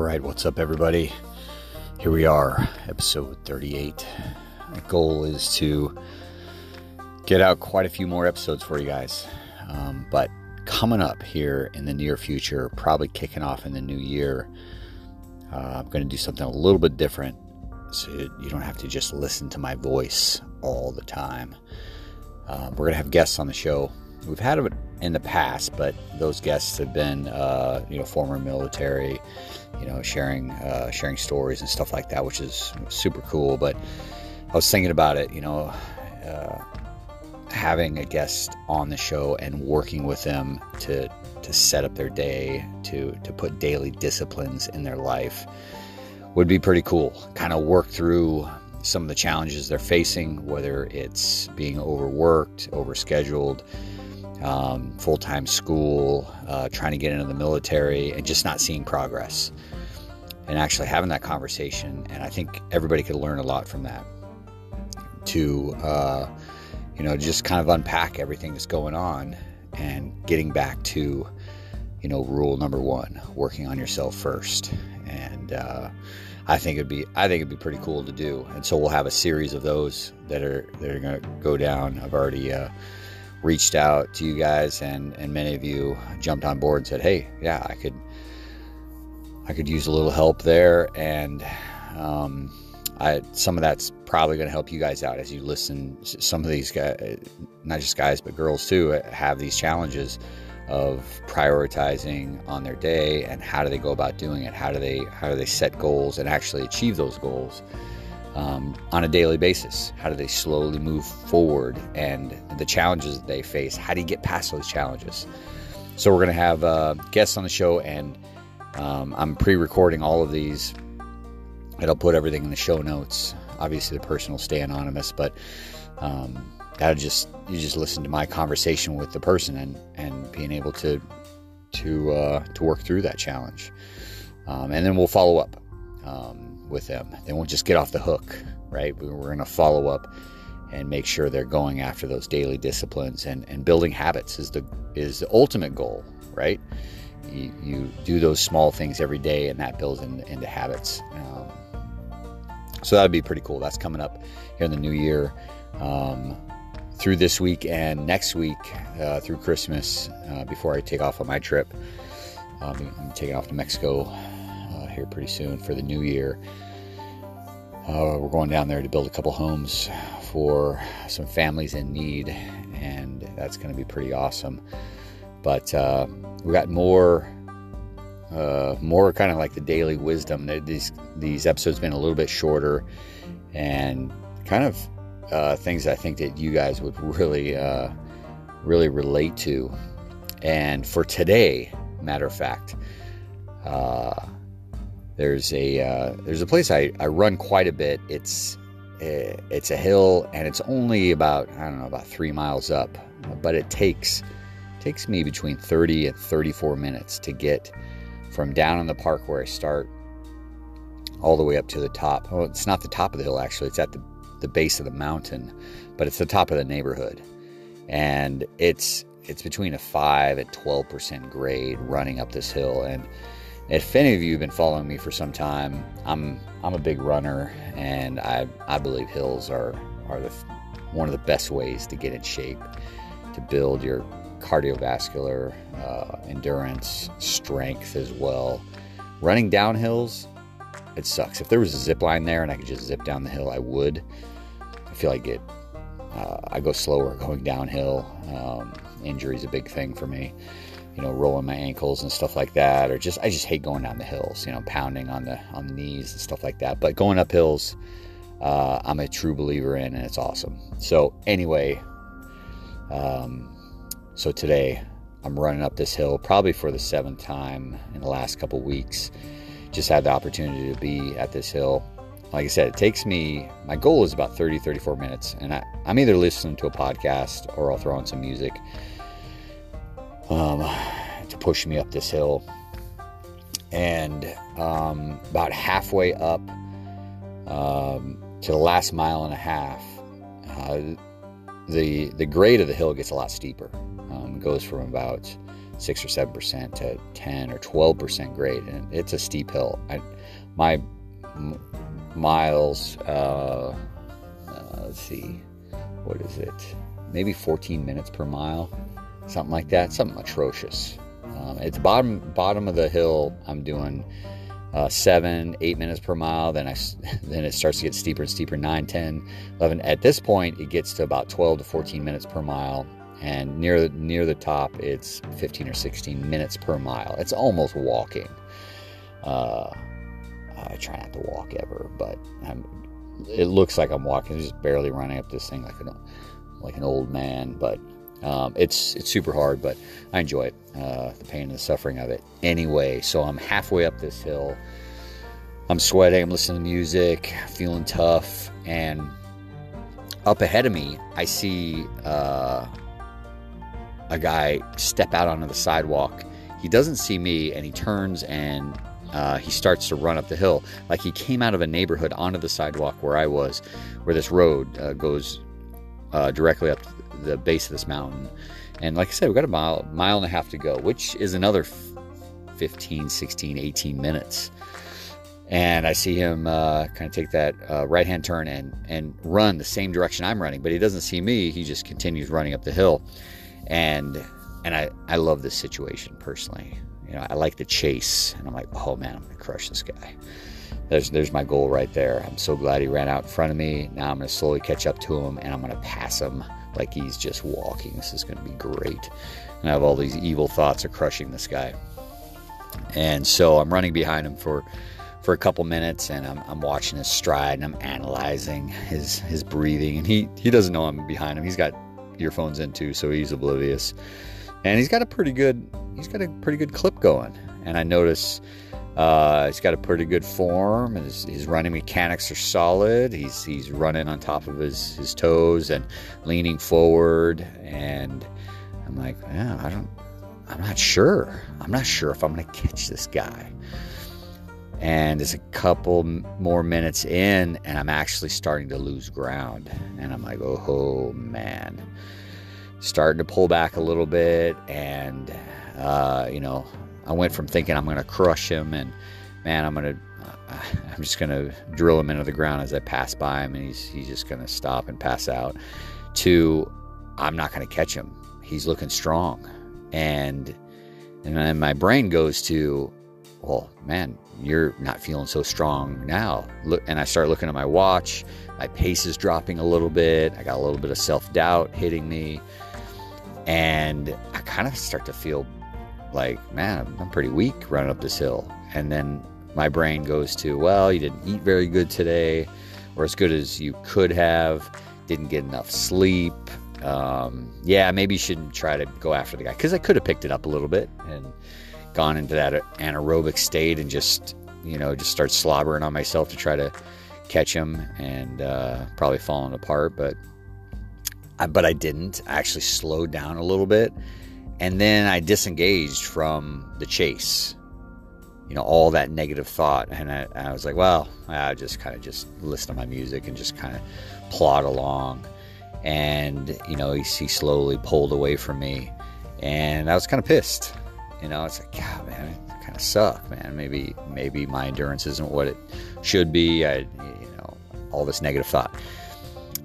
All right, what's up, everybody? Here we are, episode 38. My goal is to get out quite a few more episodes for you guys. Um, but coming up here in the near future, probably kicking off in the new year, uh, I'm going to do something a little bit different so you don't have to just listen to my voice all the time. Um, we're going to have guests on the show. We've had it in the past, but those guests have been, uh, you know, former military, you know, sharing uh, sharing stories and stuff like that, which is super cool. But I was thinking about it, you know, uh, having a guest on the show and working with them to to set up their day, to to put daily disciplines in their life would be pretty cool. Kind of work through some of the challenges they're facing, whether it's being overworked, overscheduled, um, full time school, uh, trying to get into the military, and just not seeing progress. And actually having that conversation. And I think everybody could learn a lot from that to, uh, you know, just kind of unpack everything that's going on and getting back to, you know, rule number one working on yourself first. And, uh, I think it'd be I think it'd be pretty cool to do, and so we'll have a series of those that are that are going to go down. I've already uh, reached out to you guys, and and many of you jumped on board and said, "Hey, yeah, I could I could use a little help there," and um, I some of that's probably going to help you guys out as you listen. Some of these guys, not just guys but girls too, have these challenges of prioritizing on their day and how do they go about doing it? How do they how do they set goals and actually achieve those goals um, on a daily basis. How do they slowly move forward and the challenges that they face? How do you get past those challenges? So we're going to have uh, guests on the show and um, i'm pre-recording all of these. And i'll put everything in the show notes. Obviously the person will stay anonymous but um, that'll just you just listen to my conversation with the person and and being able to to uh, to work through that challenge, um, and then we'll follow up. Um, with them. They won't just get off the hook, right? We're going to follow up and make sure they're going after those daily disciplines and, and building habits is the is the ultimate goal, right? You, you do those small things every day, and that builds in, into habits. Um, so that would be pretty cool. That's coming up here in the new year. Um, through this week and next week uh, through Christmas uh, before I take off on my trip. Um, I'm taking off to Mexico here pretty soon for the new year. Uh, we're going down there to build a couple homes for some families in need, and that's going to be pretty awesome. But uh, we got more. Uh, more kind of like the daily wisdom. These these episodes been a little bit shorter, and kind of uh, things I think that you guys would really, uh, really relate to. And for today, matter of fact, uh, there's a uh, there's a place I, I run quite a bit. It's eh, it's a hill and it's only about I don't know about three miles up, but it takes takes me between 30 and 34 minutes to get from down in the park where I start all the way up to the top. Oh, it's not the top of the hill actually. It's at the the base of the mountain, but it's the top of the neighborhood. And it's it's between a 5 and 12% grade running up this hill and if any of you have been following me for some time, I'm I'm a big runner and I I believe hills are are the one of the best ways to get in shape, to build your cardiovascular uh, endurance, strength as well. Running down hills, it sucks. If there was a zip line there and I could just zip down the hill, I would I feel like it. Uh, I go slower going downhill. Um, injury is a big thing for me. You know, rolling my ankles and stuff like that, or just I just hate going down the hills. You know, pounding on the on the knees and stuff like that. But going up hills, uh, I'm a true believer in, and it's awesome. So anyway, um, so today I'm running up this hill probably for the seventh time in the last couple weeks. Just had the opportunity to be at this hill like I said, it takes me, my goal is about 30, 34 minutes. And I, I'm either listening to a podcast or I'll throw on some music um, to push me up this hill. And um, about halfway up um, to the last mile and a half, uh, the, the grade of the hill gets a lot steeper. Um, it goes from about six or seven percent to ten or twelve percent grade, and it's a steep hill. I, my m- miles, uh, uh, let's see, what is it? Maybe 14 minutes per mile, something like that. Something atrocious. Um, the bottom bottom of the hill. I'm doing uh, seven, eight minutes per mile. Then I then it starts to get steeper and steeper. 9, 10, 11. At this point, it gets to about 12 to 14 minutes per mile, and near near the top, it's 15 or 16 minutes per mile. It's almost walking. Uh, I try not to walk ever, but I'm, it looks like I'm walking, I'm just barely running up this thing like an like an old man. But um, it's it's super hard, but I enjoy it, uh, the pain and the suffering of it. Anyway, so I'm halfway up this hill. I'm sweating. I'm listening to music, feeling tough, and up ahead of me, I see uh, a guy step out onto the sidewalk. He doesn't see me, and he turns and uh, he starts to run up the hill. Like he came out of a neighborhood onto the sidewalk where I was, where this road uh, goes uh, directly up the base of this mountain. And like I said, we've got a mile, mile and a half to go, which is another 15, 16, 18 minutes. And I see him uh, kind of take that uh, right hand turn and, and run the same direction I'm running, but he doesn't see me. He just continues running up the hill. And and I, I love this situation personally. You know, I like the chase, and I'm like, oh man, I'm gonna crush this guy. There's there's my goal right there. I'm so glad he ran out in front of me. Now I'm gonna slowly catch up to him, and I'm gonna pass him like he's just walking. This is gonna be great. And I have all these evil thoughts of crushing this guy. And so I'm running behind him for for a couple minutes, and I'm, I'm watching his stride, and I'm analyzing his his breathing, and he he doesn't know I'm behind him. He's got earphones in too, so he's oblivious and he's got a pretty good he's got a pretty good clip going and i notice uh, he's got a pretty good form his, his running mechanics are solid. He's he's running on top of his his toes and leaning forward. And i'm like yeah i don't i'm not sure. I'm not sure if i'm gonna catch this guy. And it's a couple more minutes in and i'm actually starting to lose ground. And i'm like oh man. Starting to pull back a little bit. And, uh, you know, I went from thinking I'm going to crush him and, man, I'm going to. I'm just gonna drill him into the ground as I pass by him, and he's he's just gonna stop and pass out. To, I'm not gonna catch him. He's looking strong, and and then my brain goes to, well, man, you're not feeling so strong now. Look, and I start looking at my watch. My pace is dropping a little bit. I got a little bit of self doubt hitting me. And I kind of start to feel like, man, I'm pretty weak running up this hill. And then my brain goes to, well, you didn't eat very good today, or as good as you could have, didn't get enough sleep. Um, yeah, maybe you shouldn't try to go after the guy because I could have picked it up a little bit and gone into that anaerobic state and just, you know, just start slobbering on myself to try to catch him and uh, probably falling apart. But I, but I didn't. I actually slowed down a little bit. And then I disengaged from the chase. You know, all that negative thought. And I, I was like, well, I'll just kind of just listen to my music and just kind of plod along. And, you know, he, he slowly pulled away from me. And I was kind of pissed. You know, it's like, God, man, it kind of suck, man. Maybe, maybe my endurance isn't what it should be. I, you know, all this negative thought.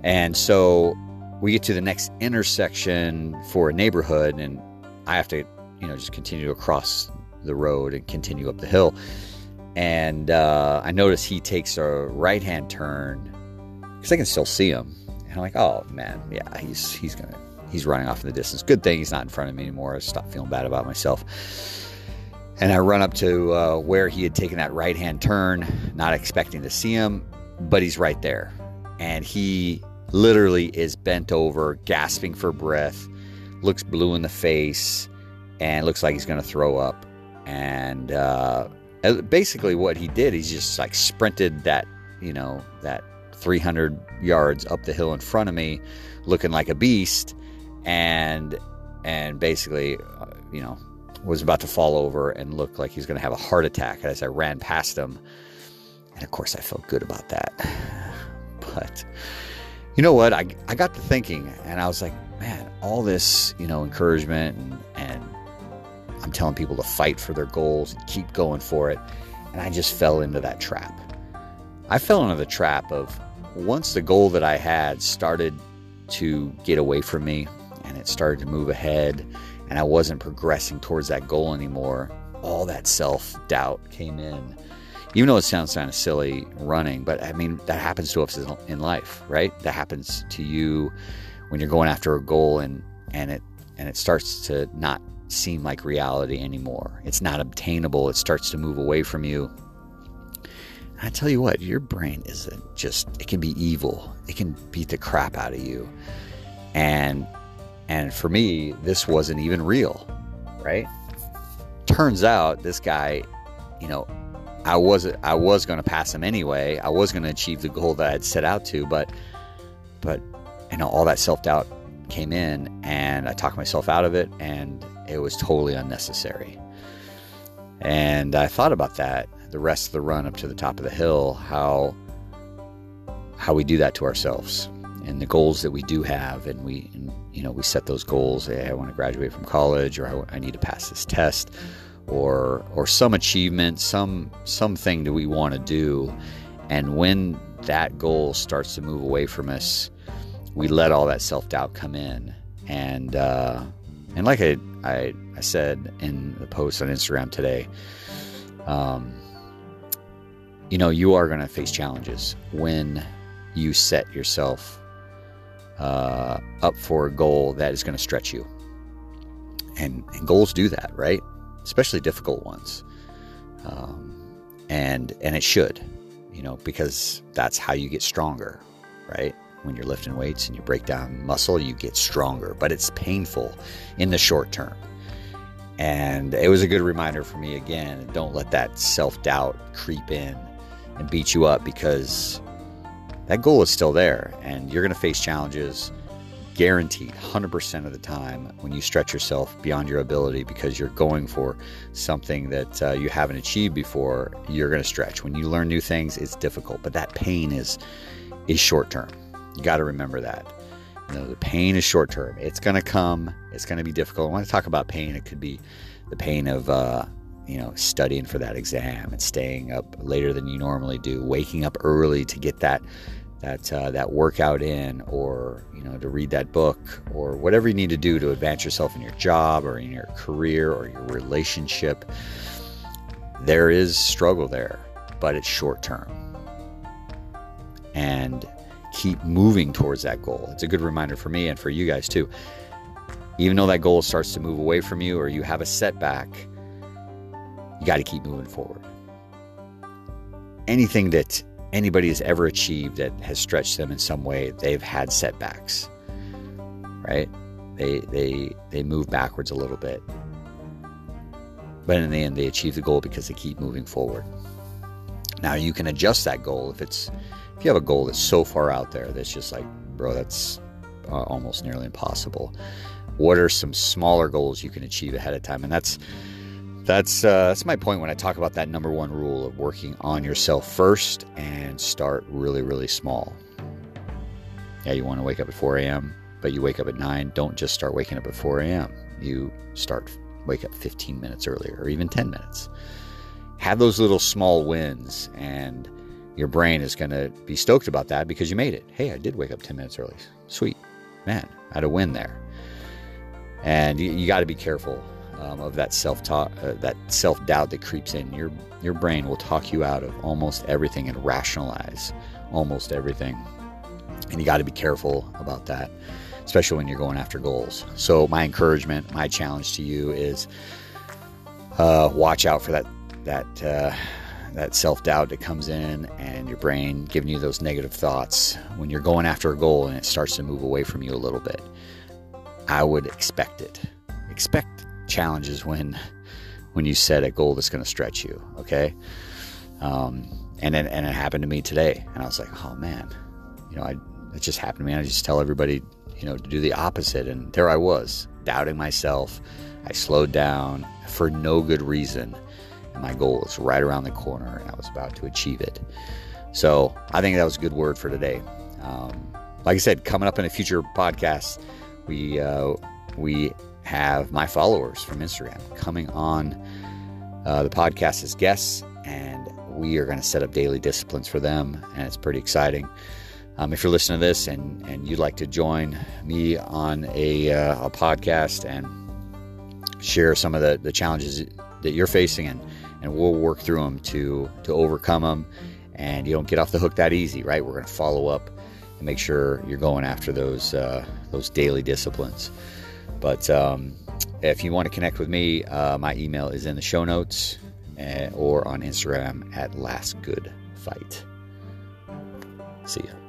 And so we get to the next intersection for a neighborhood, and I have to, you know, just continue across the road and continue up the hill. And uh, I notice he takes a right hand turn because I can still see him. And I'm like, oh man, yeah, he's he's gonna he's running off in the distance. Good thing he's not in front of me anymore. I stopped feeling bad about myself. And I run up to uh, where he had taken that right hand turn, not expecting to see him, but he's right there. And he literally is bent over, gasping for breath, looks blue in the face, and looks like he's going to throw up. And uh, basically, what he did, he's just like sprinted that, you know, that 300 yards up the hill in front of me, looking like a beast, and and basically, uh, you know, was about to fall over and look like he's going to have a heart attack as I ran past him. And of course, I felt good about that. But you know what? I, I got to thinking and I was like, man, all this, you know, encouragement and, and I'm telling people to fight for their goals and keep going for it. And I just fell into that trap. I fell into the trap of once the goal that I had started to get away from me and it started to move ahead and I wasn't progressing towards that goal anymore, all that self doubt came in. Even though it sounds kind of silly running, but I mean, that happens to us in life, right? That happens to you when you're going after a goal and, and it, and it starts to not seem like reality anymore. It's not obtainable. It starts to move away from you. I tell you what, your brain isn't just, it can be evil. It can beat the crap out of you. And, and for me, this wasn't even real, right? Turns out this guy, you know, I was I was going to pass him anyway. I was going to achieve the goal that I'd set out to, but but know all that self doubt came in, and I talked myself out of it, and it was totally unnecessary. And I thought about that the rest of the run up to the top of the hill, how how we do that to ourselves and the goals that we do have and we and, you know we set those goals hey, i want to graduate from college or I, I need to pass this test or or some achievement, some something that we want to do. And when that goal starts to move away from us, we let all that self doubt come in. And uh, and like I, I, I said in the post on Instagram today, um, you know you are going to face challenges when you set yourself uh, up for a goal that is going to stretch you. And, and goals do that, right? especially difficult ones. Um, and and it should, you know, because that's how you get stronger, right? When you're lifting weights and you break down muscle, you get stronger, but it's painful in the short term. And it was a good reminder for me again, don't let that self-doubt creep in and beat you up because that goal is still there and you're going to face challenges guaranteed 100% of the time when you stretch yourself beyond your ability because you're going for something that uh, you haven't achieved before you're going to stretch when you learn new things it's difficult but that pain is is short term you got to remember that. You know the pain is short term it's going to come. It's going to be difficult. I talk about pain. It could be the pain of uh, you know studying for that exam and staying up later than you normally do waking up early to get that that uh, that workout in, or you know, to read that book, or whatever you need to do to advance yourself in your job or in your career or your relationship. There is struggle there, but it's short term. And keep moving towards that goal. It's a good reminder for me and for you guys too. Even though that goal starts to move away from you or you have a setback, you got to keep moving forward. Anything that anybody has ever achieved that has stretched them in some way, they've had setbacks. Right? They they they move backwards a little bit. But in the end they achieve the goal because they keep moving forward. Now you can adjust that goal if it's if you have a goal that's so far out there that's just like, bro, that's uh, almost nearly impossible. What are some smaller goals you can achieve ahead of time? And that's that's uh, that's my point when I talk about that number one rule of working on yourself first and start really really small. Yeah, you want to wake up at 4 a.m., but you wake up at 9. Don't just start waking up at 4 a.m. You start wake up 15 minutes earlier or even 10 minutes. Have those little small wins, and your brain is going to be stoked about that because you made it. Hey, I did wake up 10 minutes early. Sweet, man, I had a win there. And you, you got to be careful um, of that self talk, uh, that self doubt that creeps in. Your your brain will talk you out of almost everything and rationalize almost everything, and you got to be careful about that, especially when you're going after goals. So my encouragement, my challenge to you is uh, watch out for that that. Uh, that self doubt that comes in and your brain giving you those negative thoughts when you're going after a goal and it starts to move away from you a little bit. I would expect it. Expect challenges when when you set a goal that's going to stretch you. Okay, um, and it, and it happened to me today, and I was like, oh man, you know, I it just happened to me. And I just tell everybody, you know, to do the opposite, and there I was doubting myself. I slowed down for no good reason, my goal was right around the corner, and I was about to achieve it. So I think that was a good word for today. Um, like I said, coming up in a future podcast, we uh, we have my followers from Instagram coming on uh, the podcast as guests, and we are going to set up daily disciplines for them, and it's pretty exciting. Um, if you're listening to this and, and you'd like to join me on a, uh, a podcast and share some of the, the challenges that you're facing, and, and we'll work through them to, to overcome them, and you don't get off the hook that easy, right? We're going to follow up and make sure you're going after those uh, those daily disciplines. But um, if you want to connect with me, uh, my email is in the show notes uh, or on Instagram at Last Good Fight. See ya.